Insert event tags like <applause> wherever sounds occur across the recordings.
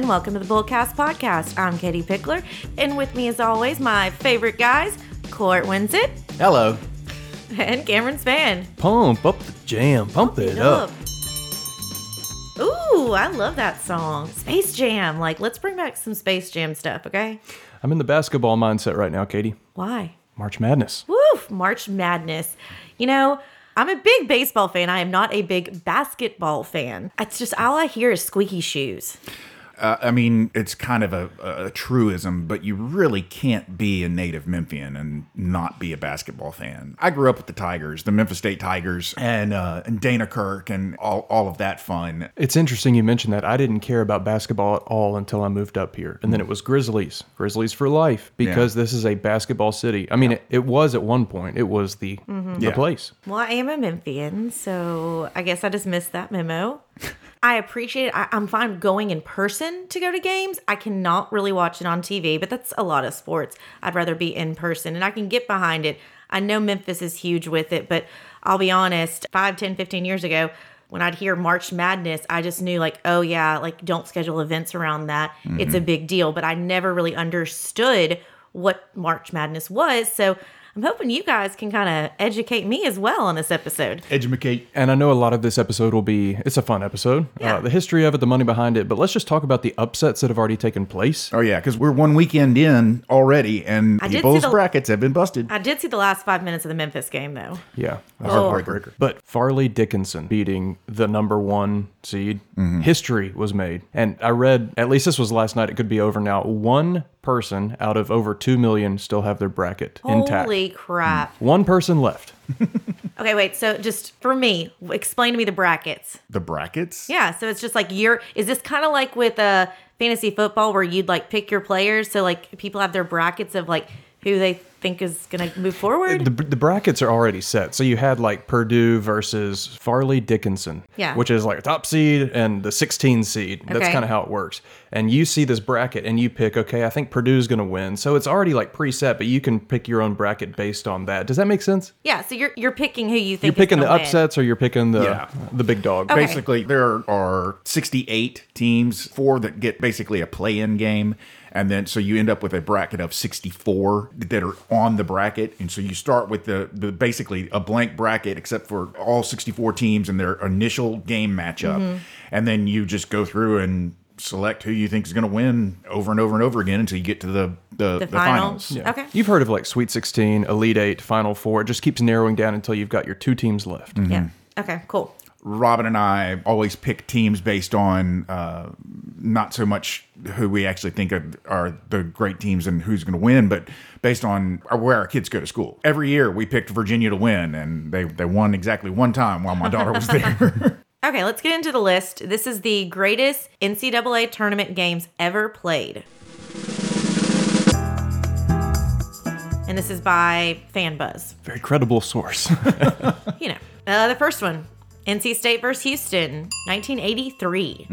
and welcome to the Bullcast Podcast. I'm Katie Pickler, and with me, as always, my favorite guys, Court Winsett Hello. and Cameron Spann. Pump up the jam. Pump it up. Ooh, I love that song. Space Jam. Like, let's bring back some Space Jam stuff, okay? I'm in the basketball mindset right now, Katie. Why? March Madness. Woof, March Madness. You know, I'm a big baseball fan. I am not a big basketball fan. It's just all I hear is squeaky shoes. Uh, I mean, it's kind of a, a truism, but you really can't be a native Memphian and not be a basketball fan. I grew up with the Tigers, the Memphis State Tigers, and uh, and Dana Kirk, and all, all of that fun. It's interesting you mentioned that. I didn't care about basketball at all until I moved up here. And then it was Grizzlies. Grizzlies for life because this is a basketball city. I mean, it, it was at one point. It was the the Yeah. place. Well, I am a Memphian, so I guess I just missed that memo. I appreciate it. I, I'm fine going in person to go to games. I cannot really watch it on TV, but that's a lot of sports. I'd rather be in person and I can get behind it. I know Memphis is huge with it, but I'll be honest, 5, 10, 15 years ago, when I'd hear March Madness, I just knew, like, oh, yeah, like, don't schedule events around that. It's a mm-hmm. big deal. But I never really understood what March Madness was. So I'm hoping you guys can kind of educate me as well on this episode. Educate. And I know a lot of this episode will be, it's a fun episode. Yeah. Uh, the history of it, the money behind it. But let's just talk about the upsets that have already taken place. Oh yeah, because we're one weekend in already, and I did see people's the- brackets have been busted. I did see the last five minutes of the Memphis game, though. Yeah. that's Oh. heartbreaker. But Fairleigh Dickinson beating the number one seed, Mm-hmm. history was made. And I read, at least this was last night, it could be over now. One person out of over 2 million still have their bracket intact. Holy crap. Mm. One person left. <laughs> Okay, wait. So just for me, explain to me the brackets. The brackets. Yeah. So it's just like you're, is this kind of like with a fantasy football where you'd like pick your players? So like people have their brackets of like who they think is going to move forward? The, the brackets are already set. So you had like Purdue versus Fairleigh Dickinson, Yeah. which is like a top seed and the 16 seed. That's Okay. kind of how it works. And you see this bracket and you pick, okay, I think Purdue's going to win. So it's already like preset, but you can pick your own bracket based on that. Does that make sense? yeah. So you're you're picking who you think You're picking is the gonna win. upsets or you're picking the Yeah. the big dog. Okay. Basically, there are 68 teams, four that get basically a play-in game, and then so you end up with a bracket of 64 that are on the bracket, and so you start with the, the basically a blank bracket except for all 64 teams and their initial game matchup, and then you just go through and select who you think is going to win over and over and over again until you get to the the, The the finals. finals. Okay. You've heard of like Sweet 16, Elite 8, Final 4. It just keeps narrowing down until you've got your two teams left. Yeah. Okay. Cool. Robin and I always pick teams based on uh, not so much who we actually think of are the great teams and who's going to win, but based on where our kids go to school. Every year we picked Virginia to win, and they, they won exactly one time while my daughter was there. <laughs> Okay, let's get into the list. This is the greatest NCAA tournament games ever played. And this is by FanBuzz. Very credible source. <laughs> You know, uh, the first one NC State versus Houston, 1983.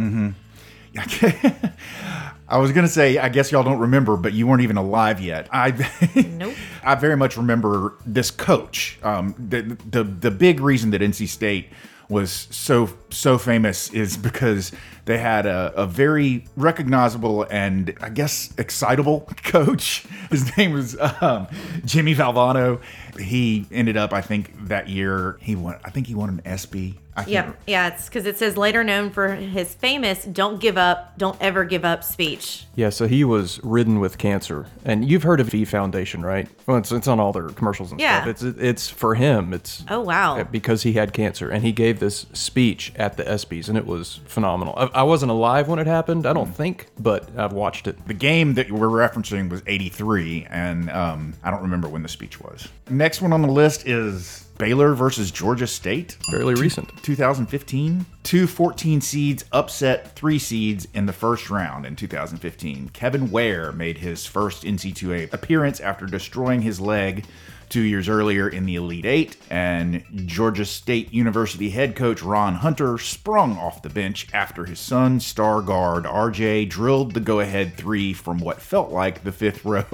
<laughs> I was gonna say, I guess y'all don't remember, but you weren't even alive yet. I <laughs> Nope. I very much remember this coach. Um, the, the the big reason that NC State was so so famous is <laughs> because they had a, a very recognizable and I guess excitable coach. His name was um, Jimmy Valvano. He ended up, I think, that year he won. I think he won an ESPY. I can't Yep. Yeah, it's because it says later known for his famous "Don't give up, don't ever give up" speech. yeah, so he was ridden with cancer. And you've heard of V Foundation, right? Well, it's, it's on all their commercials and Yeah. stuff. It's it's for him. It's Oh wow. because he had cancer and he gave this speech at the ESPYS and it was phenomenal. I, I wasn't alive when it happened, I don't think, but I've watched it. The game that we're referencing was 83, and um, I don't remember when the speech was. Next one on the list is Baylor versus Georgia State. Fairly recent. 2015. Two 14 seeds upset three seeds in the first round in 2015. Kevin Ware made his first NC2A appearance after destroying his leg two years earlier in the Elite Eight, and Georgia State University head coach Ron Hunter sprung off the bench after his son, star guard RJ, drilled the go ahead three from what felt like the fifth <laughs> row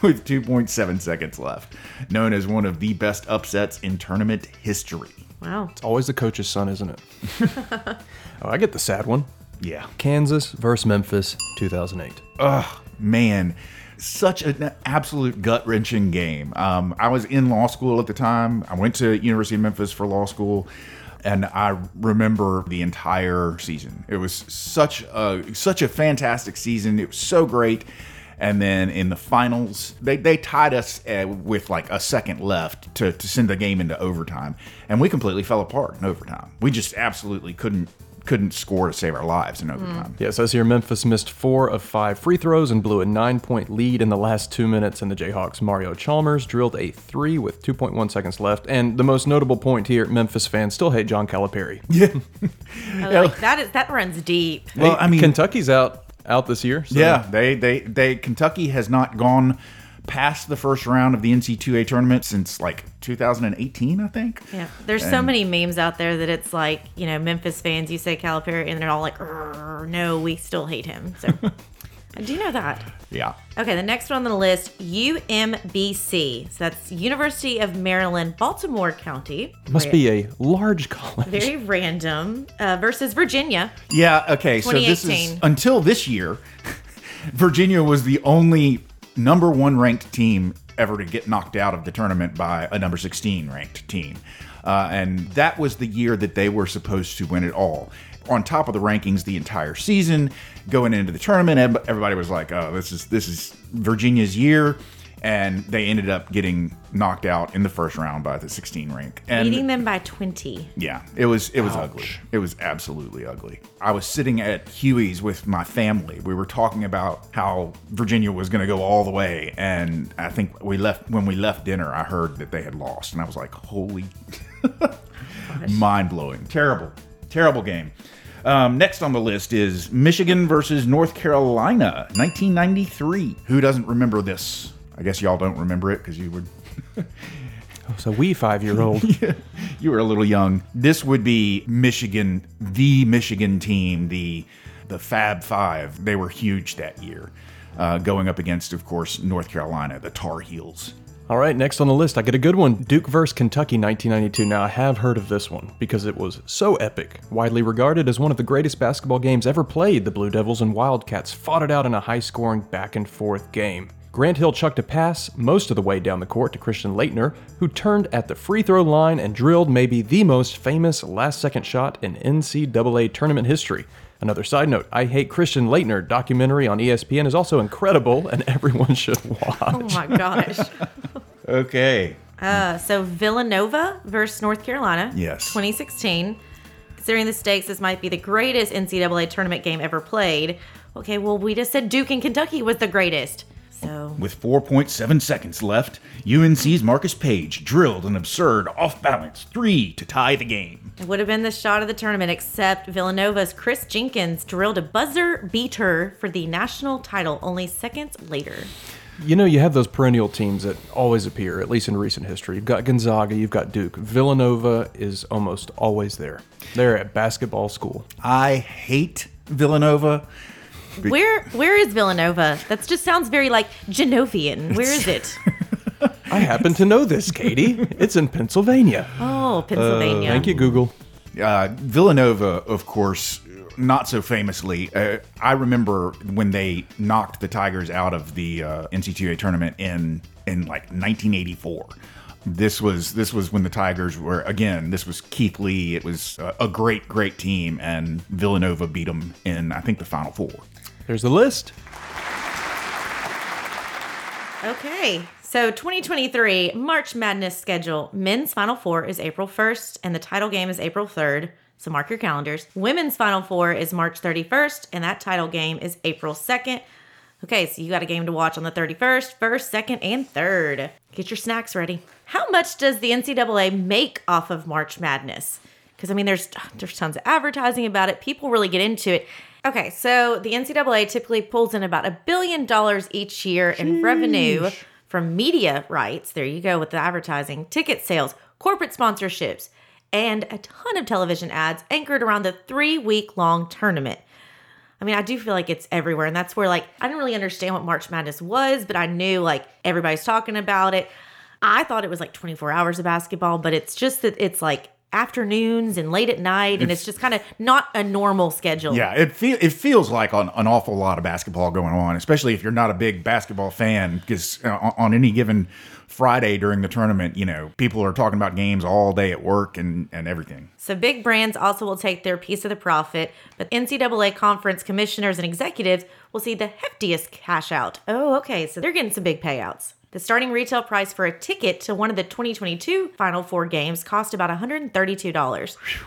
with 2.7 seconds left, known as one of the best upsets in tournament history. Wow. It's always the coach's son, isn't it? <laughs> oh, I get the sad one. Yeah. Kansas versus Memphis, 2008. Ugh, man. Such an absolute gut wrenching game. Um, I was in law school at the time. I went to University of Memphis for law school, and I remember the entire season. It was such a such a fantastic season. It was so great. And then in the finals, they, they tied us uh, with like a second left to, to send the game into overtime, and we completely fell apart in overtime. We just absolutely couldn't couldn't score to save our lives in overtime. Yeah, it says here Memphis missed four of five free throws and blew a nine point lead in the last two minutes, and the Jayhawks' Mario Chalmers drilled a three with 2.1 seconds left. And the most notable point here Memphis fans still hate John Calipari. Yeah, like, <laughs> that is that runs deep. Well, I mean, Kentucky's out out this year. so- Yeah, they they they Kentucky has not gone past the first round of the NC2A tournament since like 2018, I think. Yeah, there's so many memes out there that it's like you know Memphis fans. You say Calipari, and they're all like, "No, we still hate him." So <laughs> I do you know that. Yeah. Okay, the next one on the list, UMBC. So that's University of Maryland, Baltimore County. Must be a large college. very random uh, versus Virginia. Yeah, okay. So this is until this year, <laughs> Virginia was the only number 1 ranked team ever to get knocked out of the tournament by a number 16 ranked team. Uh, and that was the year that they were supposed to win it all. On top of the rankings the entire season, going into the tournament, everybody was like, "Oh, this is this is Virginia's year." And they ended up getting knocked out in the first round by the 16 rank. And Beating them by 20. yeah, it was it was ugly. It was absolutely ugly. I was sitting at Huey's with my family. We were talking about how Virginia was going to go all the way, and I think we left when we left dinner. I heard that they had lost, and I was like, "Holy, <laughs> mind blowing, terrible, terrible game." Um, next on the list is Michigan versus North Carolina, 1993. Who doesn't remember this? I guess y'all don't remember it because you would So we five year old. <laughs> you were a little young. This would be Michigan, the Michigan team, the the Fab Five. They were huge that year, uh, going up against, of course, North Carolina, the Tar Heels. All right, next on the list, I get a good one. Duke vs. Kentucky 1992. Now, I have heard of this one because it was so epic. Widely regarded as one of the greatest basketball games ever played, the Blue Devils and Wildcats fought it out in a high scoring back and forth game. Grant Hill chucked a pass most of the way down the court to Christian Laettner, who turned at the free throw line and drilled maybe the most famous last second shot in NCAA tournament history. Another side note I Hate Christian Laettner documentary on ESPN is also incredible and <laughs> everyone should watch. Oh my gosh. <laughs> Okay. Uh, so Villanova versus North Carolina. Yes. 2016. Considering the stakes, this might be the greatest NCAA tournament game ever played. Okay, well, we just said Duke and Kentucky was the greatest. So With 4.7 seconds left, UNC's Marcus Paige drilled an absurd off balance three to tie the game. it would have been the shot of the tournament, except Villanova's Kris Jenkins drilled a buzzer beater for the national title only seconds later. You know, you have those perennial teams that always appear, at least in recent history. You've got Gonzaga, you've got Duke. Villanova is almost always there. They're at basketball school. I hate Villanova. Where where is Villanova? That just sounds very like Genovian. Where is it? <laughs> I happen to know this, Katie. It's in Pennsylvania. Oh, Pennsylvania. Thank you, Google. Uh, Villanova, of course, not so famously. Uh, I remember when they knocked the Tigers out of the uh, NCAA tournament in in like 1984. This was this was when the Tigers were again. This was Keith Lee. It was a, a great great team, and Villanova beat them in I think the Final Four. There's the list. Okay. So 2023 March Madness schedule. Men's Final Four is April 1st, and the title game is April 3rd. So mark your calendars. Women's Final Four is March 31st, and that title game is April 2nd. Okay, so you got a game to watch on the 31st, 1st, 2nd, and 3rd. Get your snacks ready. How much does the NCAA make off of March Madness? Because I mean, there's there's tons of advertising about it. People really get into it. Okay, so the NCAA typically pulls in about a billion dollars each year in revenue from media rights. There you go with the advertising, ticket sales, corporate sponsorships, and a ton of television ads anchored around the three week long tournament. I mean, I do feel like it's everywhere. And that's where, like, I didn't really understand what March Madness was, but I knew, like, everybody's talking about it. I thought it was like 24 hours of basketball, but it's just that it's like afternoons and late at night, and it's, just kind of not a normal schedule. Yeah, it feel it feels like on an awful lot of basketball going on, especially if you're not a big basketball fan, because uh, on- on any given Friday during the tournament, you know, people are talking about games all day at work and and everything. So big brands also will take their piece of the profit, but NCAA conference commissioners and executives will see the heftiest cash out. Oh, okay, so they're getting some big payouts. The starting retail price for a ticket to one of the 2022 Final Four games cost about $132.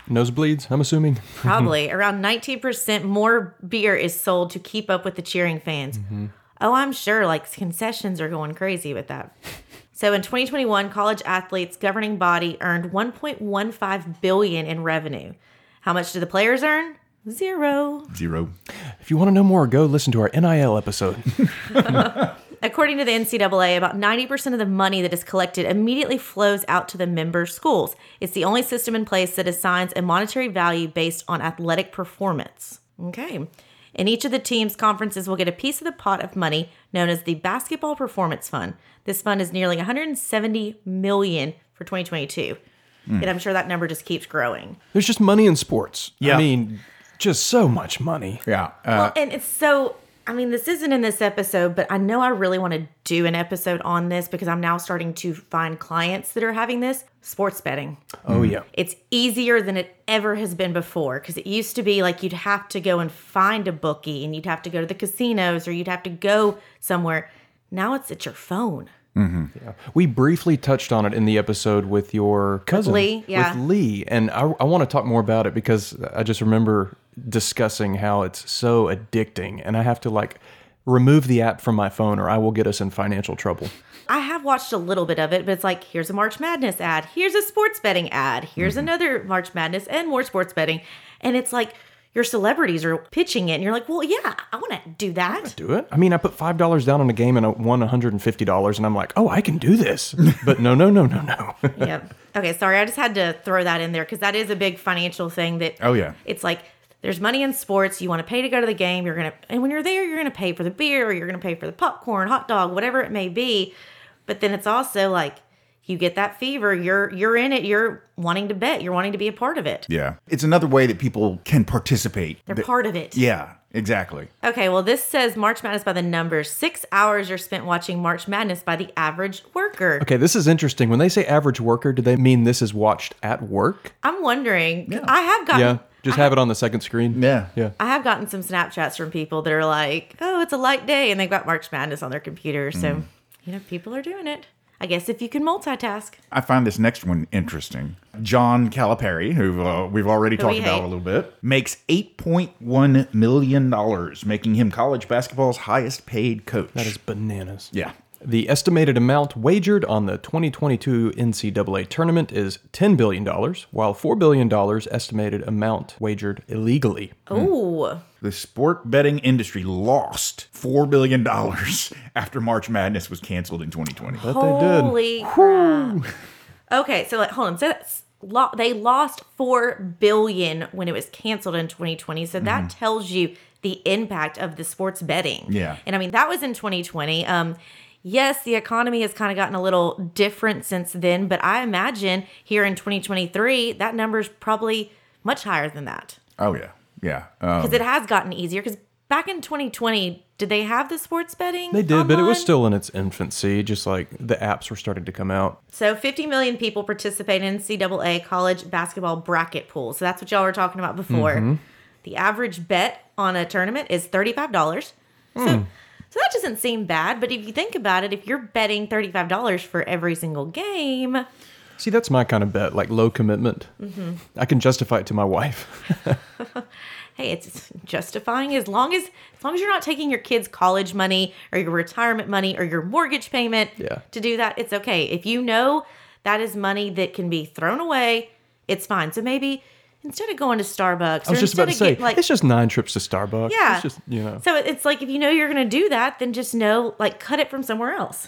Nosebleeds, I'm assuming. <laughs> Probably around 19% more beer is sold to keep up with the cheering fans. Mm-hmm. Oh, I'm sure like concessions are going crazy with that. <laughs> So in 2021, college athletes governing body earned 1.15 billion in revenue. How much do the players earn? Zero. Zero. If you want to know more, go listen to our NIL episode. <laughs> According to the NCAA, about 90% of the money that is collected immediately flows out to the member schools. It's the only system in place that assigns a monetary value based on athletic performance. Okay. And each of the team's conferences will get a piece of the pot of money known as the Basketball Performance Fund. This fund is nearly 170 million for 2022. And I'm sure that number just keeps growing. There's just money in sports. Yeah. I mean, just so much money. Yeah. Uh, Well, and it's so. I mean, this isn't in this episode, but I know I really want to do an episode on this because I'm now starting to find clients that are having this sports betting. Oh, yeah. It's easier than it ever has been before because it used to be like you'd have to go and find a bookie and you'd have to go to the casinos or you'd have to go somewhere. Now it's at your phone. Mm-hmm. We briefly touched on it in the episode with your cousin, Lee, yeah. with Lee, and I, I want to talk more about it because I just remember discussing how it's so addicting, and I have to like remove the app from my phone, or I will get us in financial trouble. I have watched a little bit of it, but it's like here's a March Madness ad, here's a sports betting ad, here's mm-hmm. another March Madness and more sports betting. And it's like your celebrities are pitching it, and you're like, well, yeah, I want to do that. Do it? I mean, I put five dollars down on a game and I won one hundred and fifty dollars, and I'm like, oh, I can do this. <laughs> But no, no, no, no, no. yep. Okay, sorry, I just had to throw that in there because that is a big financial thing that Oh, yeah. it's like there's money in sports. You want to pay to go to the game. You're gonna, and when you're there, you're gonna pay for the beer, or you're gonna pay for the popcorn, hot dog, whatever it may be. But then it's also like you get that fever. You're you're in it. You're wanting to bet. You're wanting to be a part of it. yeah. It's another way that people can participate. They're That- part of it. Yeah, exactly. Okay, well, this says March Madness by the numbers. Six hours are spent watching March Madness by the average worker. Okay, this is interesting. When they say average worker, do they mean this is watched at work? I'm wondering. 'cause I have gotten. Yeah, just have it on the second screen. Yeah. yeah. I have gotten some Snapchats from people that are like, "Oh, it's a light day," and they've got March Madness on their computer. So, mm. you know, people are doing it. I guess if you can multitask. I find this next one interesting. John Calipari, who uh, we've already talked we about hate. a little bit, makes $8.1 million, making him college basketball's highest paid coach. That is bananas. yeah. The estimated amount wagered on the 2022 NCAA tournament is $10 billion, while $4 billion estimated amount wagered illegally. Oh, The sport betting industry lost $4 billion <laughs> after March Madness was canceled in 2020. But they did. holy crap! Okay, so like, hold on. So that's lo- they lost four billion when it was canceled in 2020. So that tells you the impact of the sports betting. Yeah. and I mean that was in 2020. Um, yes, the economy has kind of gotten a little different since then, but I imagine here in 2023 that number is probably much higher than that Oh, yeah. Yeah. Um, because it has gotten easier. Because back in 2020, did they have the sports betting? They did, but it was still in its infancy, just like the apps were starting to come out. So 50 million people participate in NCAA college basketball bracket pool. So that's what y'all were talking about before. The average bet on a tournament is $35. So, so that doesn't seem bad, but if you think about it, if you're betting $35 for every single game, See, that's my kind of bet, like low commitment. Mm-hmm. I can justify it to my wife. <laughs> hey, it's justifying as long as as long as you're not taking your kids' college money or your retirement money or your mortgage payment Yeah. to do that. It's okay. If you know that is money that can be thrown away, it's fine. So maybe instead of going to Starbucks, I was just about to say, like it's just nine trips to Starbucks. yeah, It's just, you know. So it's like if you know you're going to do that, then just know like cut it from somewhere else.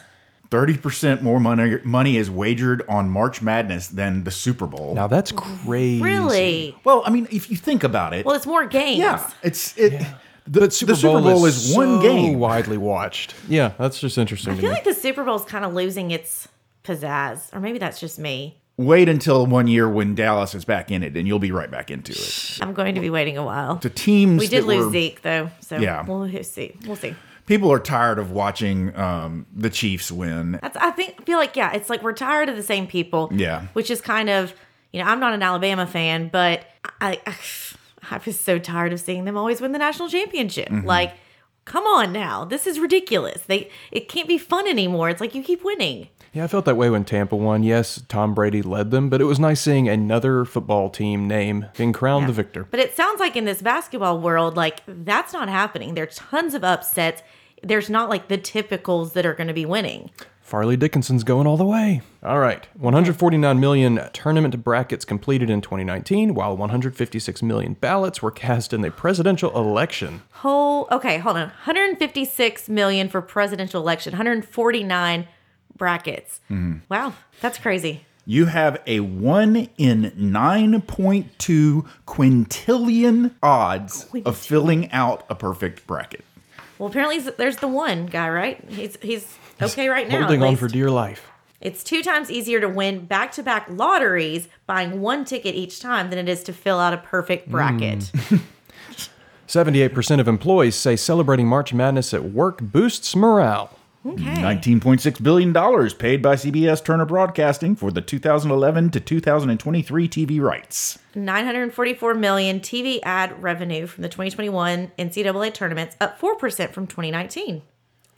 30% more money, money is wagered on March Madness than the Super Bowl. Now that's crazy. Really? well, I mean, if you think about it, Well, it's more games. yeah, it's it. The, But Super, the Super Bowl, Bowl is, is, one so game. widely watched. Yeah, that's just interesting I to feel me. like the Super Bowl is kind of losing its pizzazz, or maybe that's just me. Wait until one year when Dallas is back in it, and you'll be right back into it. I'm going to be waiting a while. The teams We did lose were- Zeke though, so Yeah. we'll see. We'll see. People are tired of watching um, the Chiefs win. That's I think feel like yeah, it's like we're tired of the same people. Yeah. Which is kind of you know, I'm not an Alabama fan, but I I, I was so tired of seeing them always win the national championship. Mm-hmm. Like, come on now. This is ridiculous. They it can't be fun anymore. It's like you keep winning. Yeah, I felt that way when Tampa won. Yes, Tom Brady led them, but it was nice seeing another football team name being crowned the victor. But it sounds like in this basketball world, like that's not happening. There are tons of upsets. There's not like the typicals that are going to be winning. Fairleigh Dickinson's going all the way. All right, 149 million tournament brackets completed in 2019, while 156 million ballots were cast in the presidential election. Whole okay, hold on. 156 million for presidential election. 149 brackets. Mm-hmm. Wow, that's crazy. You have a 1 in 9.2 quintillion odds of filling out a perfect bracket. Well, apparently there's the one guy, right? He's he's okay right now. at Holding on least. for dear life. It's two times easier to win back-to-back lotteries buying one ticket each time than it is to fill out a perfect mm. bracket. <laughs> <laughs> 78% of employees say celebrating March Madness at work boosts morale. Okay. $19.6 billion paid by CBS Turner Broadcasting for the 2011 to 2023 TV rights. 944 million TV ad revenue from the 2021 NCAA tournaments, up 4% from 2019.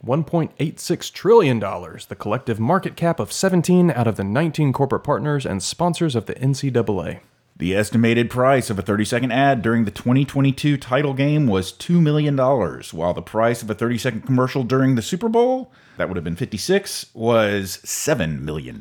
$1.86 trillion, the collective market cap of 17 out of the 19 corporate partners and sponsors of the NCAA. The estimated price of a 30 second ad during the 2022 title game was $2 million, while the price of a 30 second commercial during the Super Bowl, that would have been 56, was $7 million.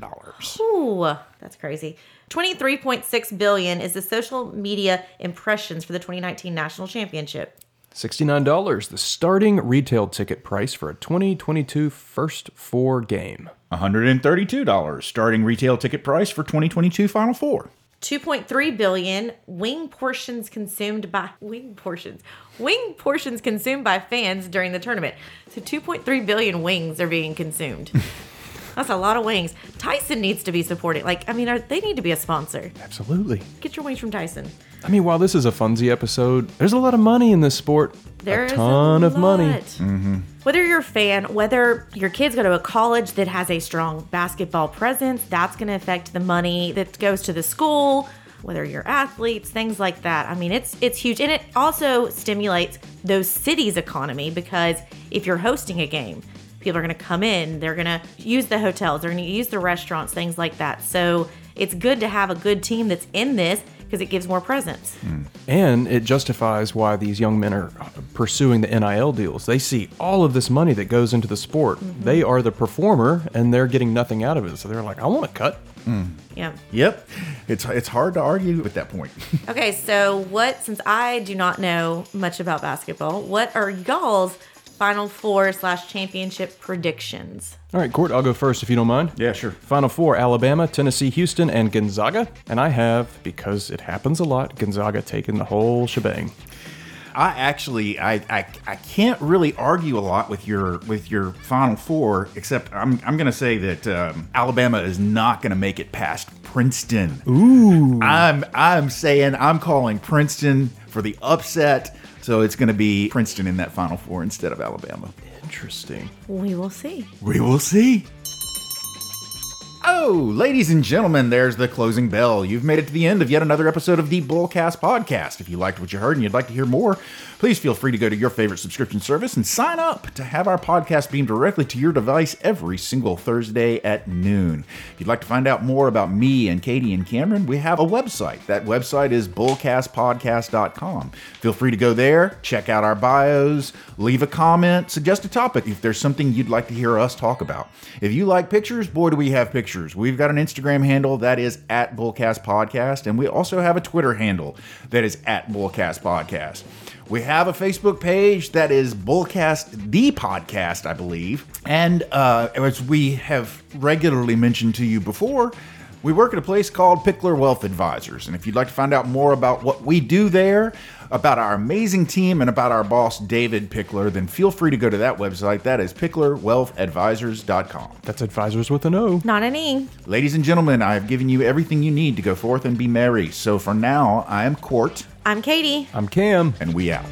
Ooh, that's crazy. 23.6 billion is the social media impressions for the 2019 national championship. $69, the starting retail ticket price for a 2022 First Four game. $132 starting retail ticket price for 2022 Final Four. 2.3 billion wing portions consumed by wing portions wing portions consumed by fans during the tournament. So 2.3 billion wings are being consumed. <laughs> That's a lot of wings. Tyson needs to be supported. Like i mean are, they need to be a sponsor. Absolutely. get your wings from tyson I mean, while this is a funsy episode, there's a lot of money in this sport. There's a ton of money. lot. Mm-hmm. Whether you're a fan, whether your kids go to a college that has a strong basketball presence, that's going to affect the money that goes to the school. Whether you're athletes, things like that. I mean, it's it's huge, and it also stimulates those cities' economy because if you're hosting a game, people are going to come in. They're going to use the hotels. They're going to use the restaurants, things like that. So it's good to have a good team that's in this because it gives more presence. And it justifies why these young men are pursuing the NIL deals. They see all of this money that goes into the sport. Mm-hmm. They are the performer and they're getting nothing out of it. So they're like, I want a cut. Mm. Yeah. Yep. It's it's hard to argue at that point. <laughs> Okay, so what, since I do not know much about basketball, what are y'all's Final Four slash championship predictions? All right, Court, I'll go first if you don't mind. yeah, sure. Final four Alabama, Tennessee, Houston, and Gonzaga. And I have, because it happens a lot, Gonzaga taking the whole shebang. I actually I, I I can't really argue a lot with your with your final four, except I'm I'm gonna say that um, Alabama is not gonna make it past Princeton. Ooh. I'm I'm saying I'm calling Princeton for the upset, so it's gonna be Princeton in that final four instead of Alabama. Interesting. We will see. We will see. Oh, ladies and gentlemen, there's the closing bell. You've made it to the end of yet another episode of the Bullcast podcast. If you liked what you heard and you'd like to hear more, please feel free to go to your favorite subscription service and sign up to have our podcast beamed directly to your device every single Thursday at noon. If you'd like to find out more about me and Katie and Cameron, we have a website. That website is bullcastpodcast.com. Feel free to go there, check out our bios, leave a comment, suggest a topic if there's something you'd like to hear us talk about. If you like pictures, boy, do we have pictures. We've got an Instagram handle that is at Bullcast Podcast, and we also have a Twitter handle that is at Bullcast Podcast. We have a Facebook page that is Bullcast the Podcast, I believe. And uh, as we have regularly mentioned to you before, We work at a place called Pickler Wealth Advisors, and if you'd like to find out more about what we do there, about our amazing team, and about our boss, David Pickler, then feel free to go to that website. That is picklerwealthadvisors.com. That's advisors with an O. Not an E. Ladies and gentlemen, I have given you everything you need to go forth and be merry. So for now, I am Court, I'm Katie. I'm Cam. and we out.